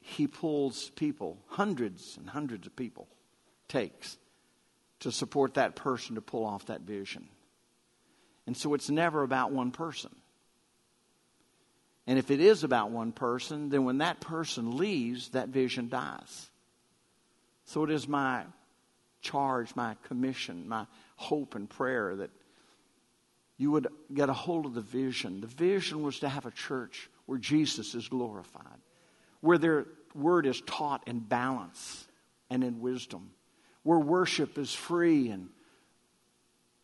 He pulls people, hundreds and hundreds of people, takes to support that person to pull off that vision. And so it's never about one person. And if it is about one person, then when that person leaves, that vision dies. So it is my charge, my commission, my hope and prayer that you would get a hold of the vision. The vision was to have a church where Jesus is glorified, where their word is taught in balance and in wisdom, where worship is free and,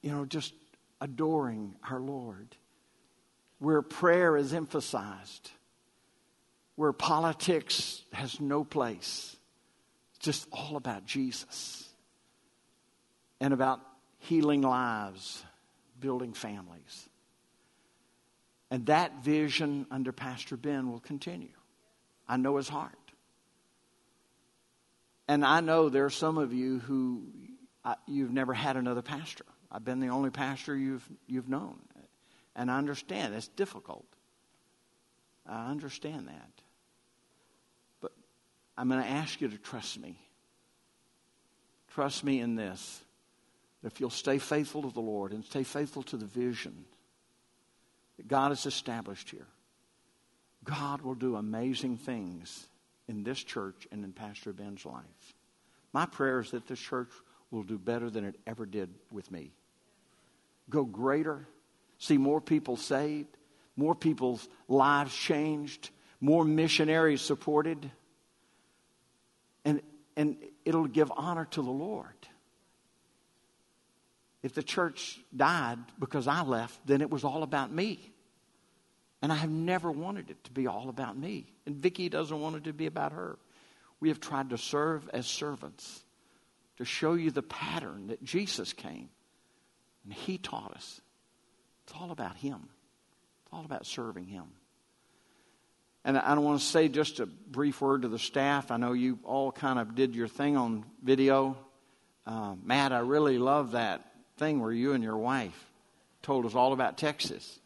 you know, just adoring our Lord, where prayer is emphasized, where politics has no place. It's just all about Jesus and about healing lives, building families. And that vision under Pastor Ben will continue. I know his heart. And I know there are some of you who I, you've never had another pastor. I've been the only pastor you've, you've known. And I understand it's difficult. I understand that. But I'm going to ask you to trust me. Trust me in this. If you'll stay faithful to the Lord and stay faithful to the vision that God has established here, God will do amazing things in this church and in Pastor Ben's life. My prayer is that this church will do better than it ever did with me. Go greater, see more people saved, more people's lives changed, more missionaries supported, and, and it'll give honor to the Lord. If the church died because I left, then it was all about me. And I have never wanted it to be all about me. And Vicki doesn't want it to be about her. We have tried to serve as servants to show you the pattern that Jesus came and he taught us. It's all about him. It's all about serving him. And I don't want to say just a brief word to the staff. I know you all kind of did your thing on video. Uh, Matt, I really love that thing where you and your wife told us all about Texas.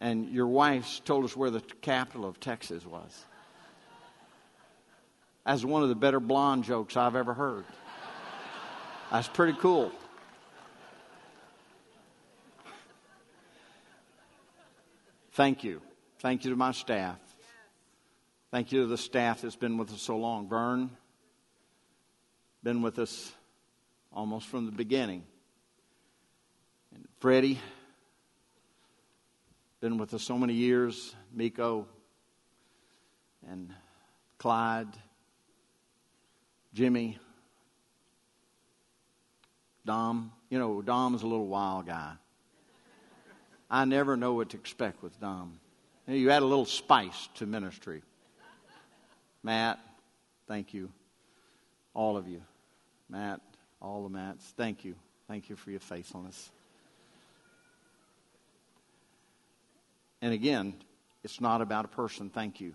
And your wife told us where the capital of Texas was. That's one of the better blonde jokes I've ever heard. That's pretty cool. Thank you. Thank you to my staff. Thank you to the staff that's been with us so long. Vern, been with us almost from the beginning. And Freddie, been with us so many years. Miko and Clyde, Jimmy, Dom. You know, Dom's a little wild guy. I never know what to expect with Dom. You add a little spice to ministry. Matt, thank you. All of you. Matt, all the mats. thank you. Thank you for your faithfulness. And again, it's not about a person. Thank you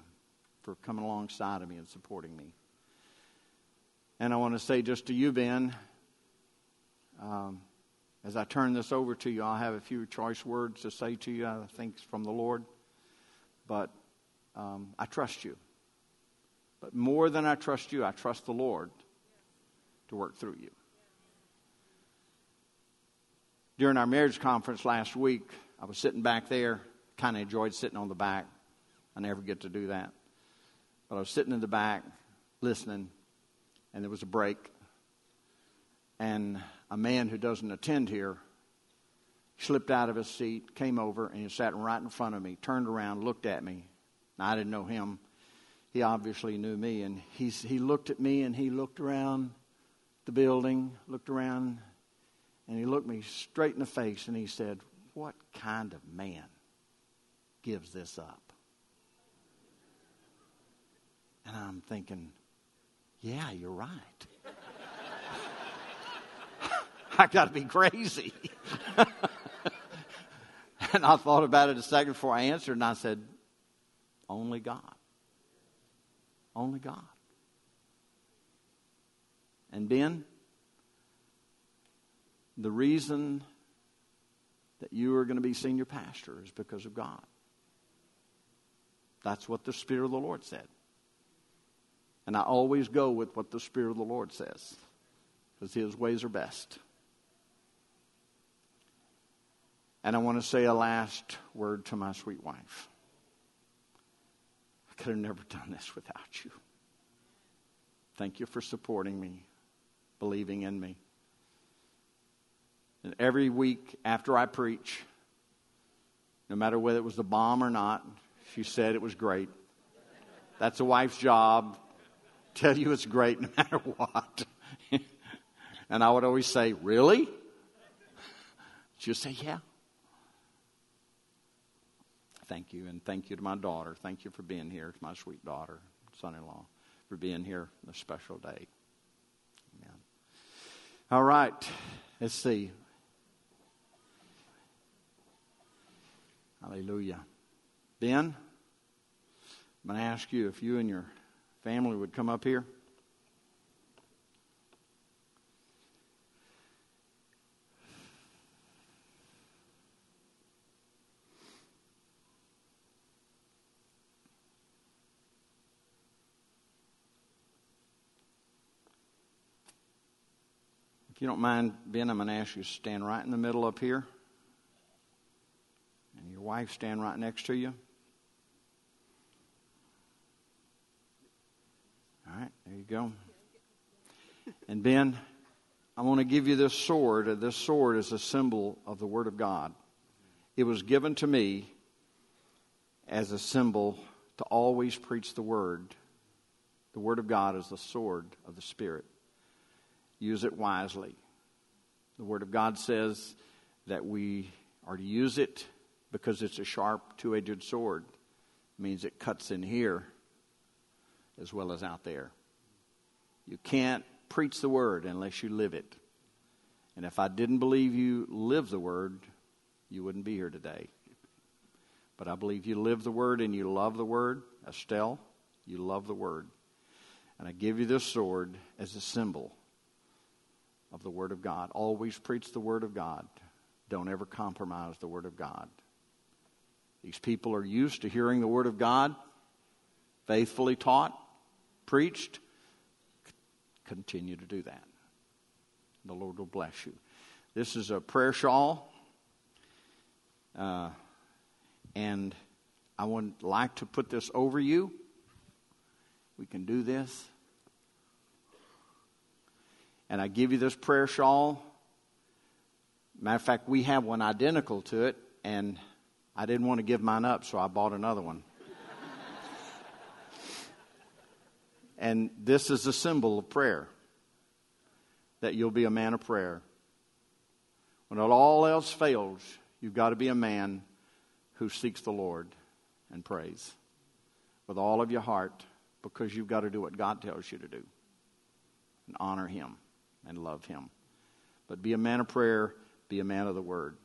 for coming alongside of me and supporting me. And I want to say just to you, Ben, um, as I turn this over to you, I'll have a few choice words to say to you, I think, from the Lord. But um, I trust you. But more than I trust you, I trust the Lord to work through you during our marriage conference last week, I was sitting back there. Kind of enjoyed sitting on the back. I never get to do that. But I was sitting in the back listening, and there was a break. And a man who doesn't attend here slipped out of his seat, came over, and he sat right in front of me, turned around, looked at me. Now, I didn't know him. He obviously knew me. And he's, he looked at me and he looked around the building, looked around and he looked me straight in the face and he said, What kind of man gives this up? And I'm thinking, Yeah, you're right. I got to be crazy. and I thought about it a second before I answered, and I said, Only God. Only God. And Ben, the reason that you are going to be senior pastor is because of God. That's what the Spirit of the Lord said. And I always go with what the Spirit of the Lord says because His ways are best. And I want to say a last word to my sweet wife. I could have never done this without you. Thank you for supporting me, believing in me. And every week after I preach, no matter whether it was the bomb or not, she said it was great. That's a wife's job. Tell you it's great no matter what. and I would always say, Really? She'd say, Yeah. Thank you, and thank you to my daughter. Thank you for being here. It's my sweet daughter, son in law, for being here on a special day. Amen. All right, let's see. Hallelujah. Ben, I'm going to ask you if you and your family would come up here. If you don't mind, Ben, I'm going to ask you to stand right in the middle up here wife stand right next to you. All right, there you go. And Ben, I want to give you this sword. This sword is a symbol of the Word of God. It was given to me as a symbol to always preach the Word. The Word of God is the sword of the Spirit. Use it wisely. The Word of God says that we are to use it because it's a sharp, two edged sword. It means it cuts in here as well as out there. You can't preach the Word unless you live it. And if I didn't believe you live the Word, you wouldn't be here today. But I believe you live the Word and you love the Word. Estelle, you love the Word. And I give you this sword as a symbol of the Word of God. Always preach the Word of God. Don't ever compromise the Word of God. These people are used to hearing the Word of God faithfully taught, preached. Continue to do that. The Lord will bless you. This is a prayer shawl. Uh, and I would like to put this over you. We can do this. And I give you this prayer shawl. Matter of fact, we have one identical to it, and I didn't want to give mine up, so I bought another one. and this is a symbol of prayer that you'll be a man of prayer. When all else fails, you've got to be a man who seeks the Lord and prays with all of your heart because you've got to do what God tells you to do and honor Him and love Him. But be a man of prayer, be a man of the Word.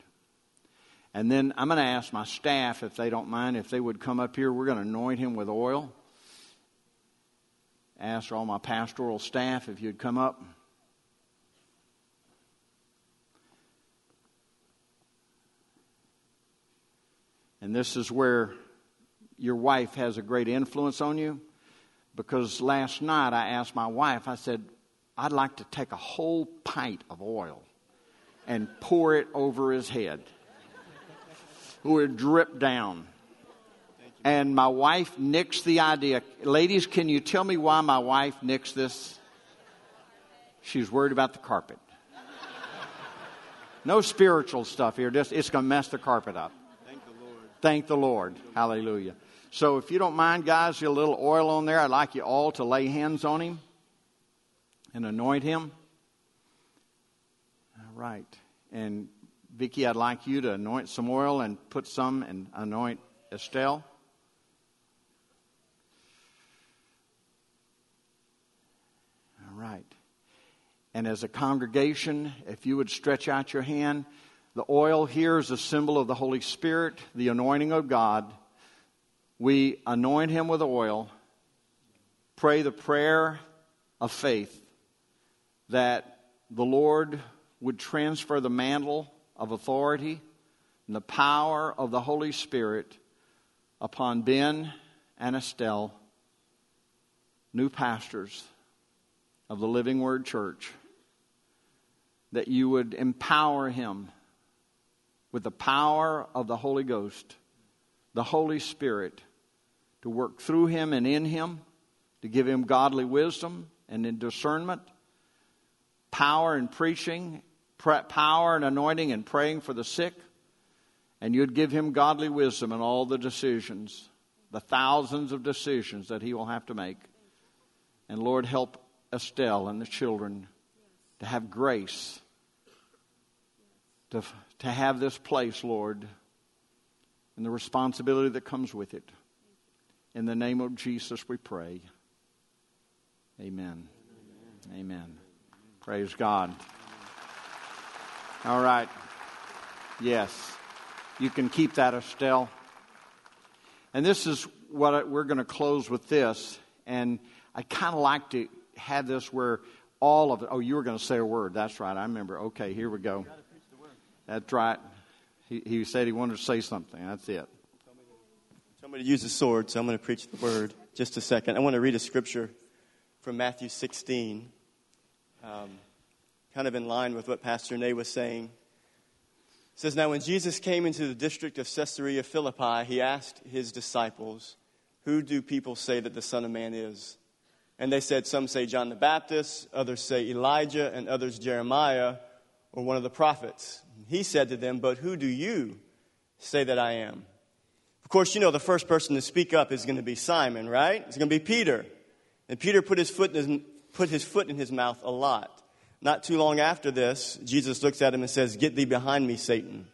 And then I'm going to ask my staff, if they don't mind, if they would come up here. We're going to anoint him with oil. Ask all my pastoral staff if you'd come up. And this is where your wife has a great influence on you. Because last night I asked my wife, I said, I'd like to take a whole pint of oil and pour it over his head. It would drip down. And my wife nixed the idea. Ladies, can you tell me why my wife nixed this? She's worried about the carpet. No spiritual stuff here. Just it's going to mess the carpet up. Thank the Lord. Thank the Lord. Hallelujah. So if you don't mind, guys, a little oil on there. I'd like you all to lay hands on him and anoint him. All right. And Vicki, I'd like you to anoint some oil and put some and anoint Estelle. All right. And as a congregation, if you would stretch out your hand, the oil here is a symbol of the Holy Spirit, the anointing of God. We anoint him with oil, pray the prayer of faith that the Lord would transfer the mantle of authority and the power of the Holy Spirit upon Ben and Estelle, new pastors of the Living Word Church, that you would empower him with the power of the Holy Ghost, the Holy Spirit, to work through him and in him, to give him godly wisdom and in discernment, power in preaching, power and anointing and praying for the sick, and you'd give him godly wisdom in all the decisions, the thousands of decisions that he will have to make. And Lord, help Estelle and the children to have grace to, to have this place, Lord, and the responsibility that comes with it. In the name of Jesus, we pray. Amen. Amen. Amen. Praise God. All right. Yes. You can keep that, Estelle. And this is what I, we're going to close with this. And I kind of like to have this where all of it. Oh, you were going to say a word. That's right. I remember. Okay, here we go. That's right. He, he said he wanted to say something. That's it. So I'm going to use the sword, so I'm going to preach the word. Just a second. I want to read a scripture from Matthew 16, um, kind of in line with what Pastor Nay was saying. It says, Now when Jesus came into the district of Caesarea Philippi, he asked his disciples, Who do people say that the Son of Man is? And they said, Some say John the Baptist, others say Elijah, and others Jeremiah or one of the prophets. He said to them, But who do you say that I am? Of course, you know the first person to speak up is going to be Simon, right? It's going to be Peter. And Peter put his foot in his, put his, foot in his mouth a lot. Not too long after this, Jesus looks at him and says, Get thee behind me, Satan.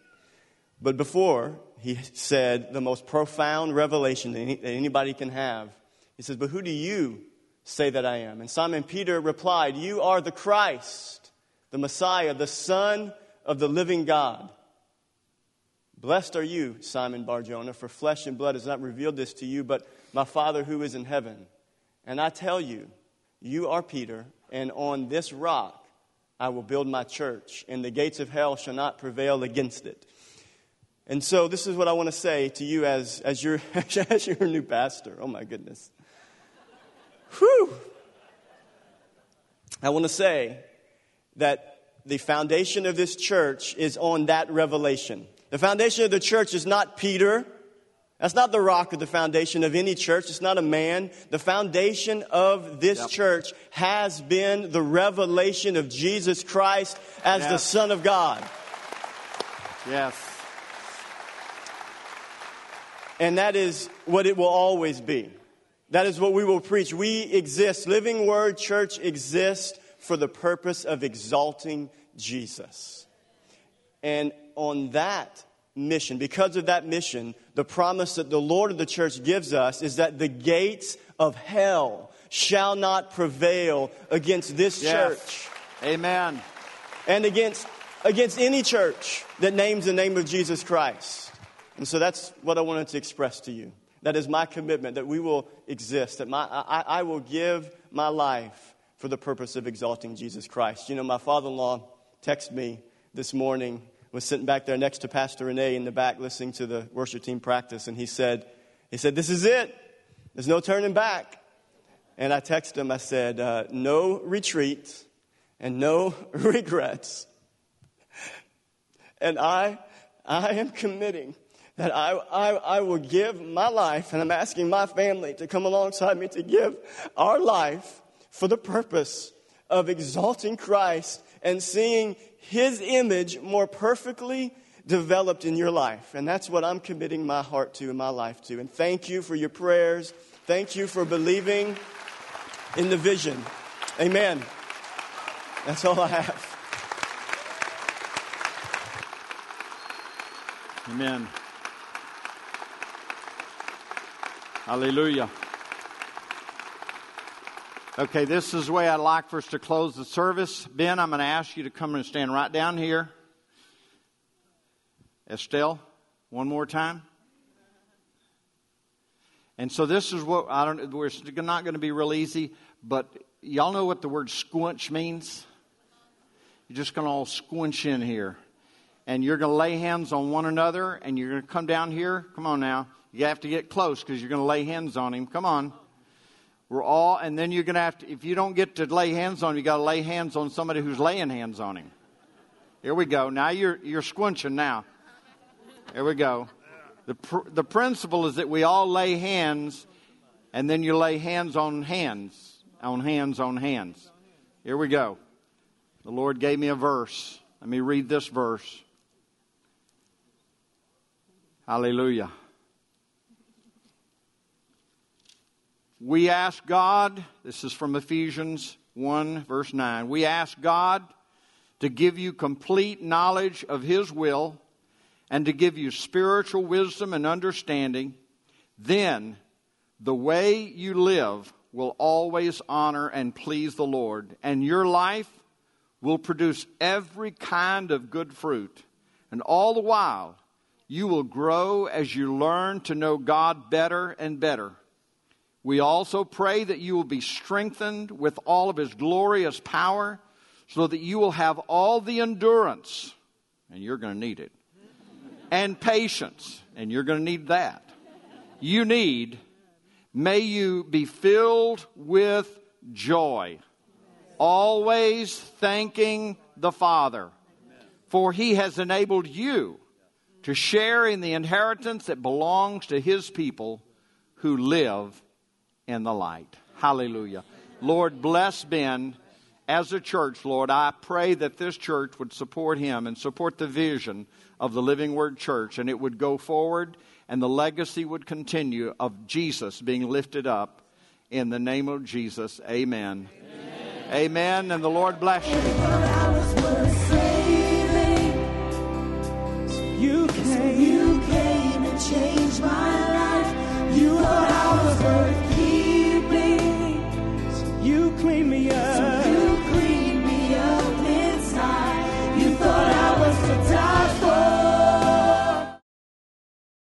But before, he said the most profound revelation that, any, that anybody can have. He says, But who do you say that I am? And Simon Peter replied, You are the Christ, the Messiah, the Son of the living God. Blessed are you, Simon Barjona, for flesh and blood has not revealed this to you, but my Father who is in heaven. And I tell you, you are Peter, and on this rock I will build my church, and the gates of hell shall not prevail against it. And so, this is what I want to say to you as, as, your, as your new pastor. Oh, my goodness. Whew. I want to say that the foundation of this church is on that revelation. The foundation of the church is not Peter. That's not the rock or the foundation of any church. It's not a man. The foundation of this yep. church has been the revelation of Jesus Christ as yes. the Son of God. Yes. And that is what it will always be. That is what we will preach. We exist. Living Word Church exists for the purpose of exalting Jesus. And on that mission, because of that mission, the promise that the Lord of the church gives us is that the gates of hell shall not prevail against this yes. church. Amen. And against, against any church that names the name of Jesus Christ. And so that's what I wanted to express to you. That is my commitment that we will exist, that my, I, I will give my life for the purpose of exalting Jesus Christ. You know, my father in law texted me this morning, was sitting back there next to Pastor Renee in the back listening to the worship team practice, and he said, he said, This is it. There's no turning back. And I texted him, I said, uh, No retreat and no regrets. And I, I am committing that I, I, I will give my life, and I'm asking my family to come alongside me to give our life for the purpose of exalting Christ and seeing his image more perfectly developed in your life. And that's what I'm committing my heart to and my life to. And thank you for your prayers. Thank you for believing in the vision. Amen. That's all I have. Amen. Hallelujah. Okay, this is the way I'd like for us to close the service. Ben, I'm going to ask you to come and stand right down here. Estelle, one more time. And so this is what I don't. We're not going to be real easy, but y'all know what the word squinch means. You're just going to all squinch in here, and you're going to lay hands on one another, and you're going to come down here. Come on now. You have to get close because you're going to lay hands on him. Come on. We're all, and then you're going to have to, if you don't get to lay hands on him, you got to lay hands on somebody who's laying hands on him. Here we go. Now you're, you're squinching now. Here we go. The, pr- the principle is that we all lay hands, and then you lay hands on hands, on hands on hands. Here we go. The Lord gave me a verse. Let me read this verse. Hallelujah. We ask God, this is from Ephesians 1, verse 9. We ask God to give you complete knowledge of His will and to give you spiritual wisdom and understanding. Then the way you live will always honor and please the Lord, and your life will produce every kind of good fruit. And all the while, you will grow as you learn to know God better and better. We also pray that you will be strengthened with all of his glorious power so that you will have all the endurance, and you're going to need it, and patience, and you're going to need that. You need, may you be filled with joy, always thanking the Father, for he has enabled you to share in the inheritance that belongs to his people who live in the light. Hallelujah. Lord, bless Ben as a church, Lord. I pray that this church would support him and support the vision of the Living Word Church, and it would go forward and the legacy would continue of Jesus being lifted up. In the name of Jesus, amen. Amen. amen. And the Lord bless you. You came, you came and changed my life. You.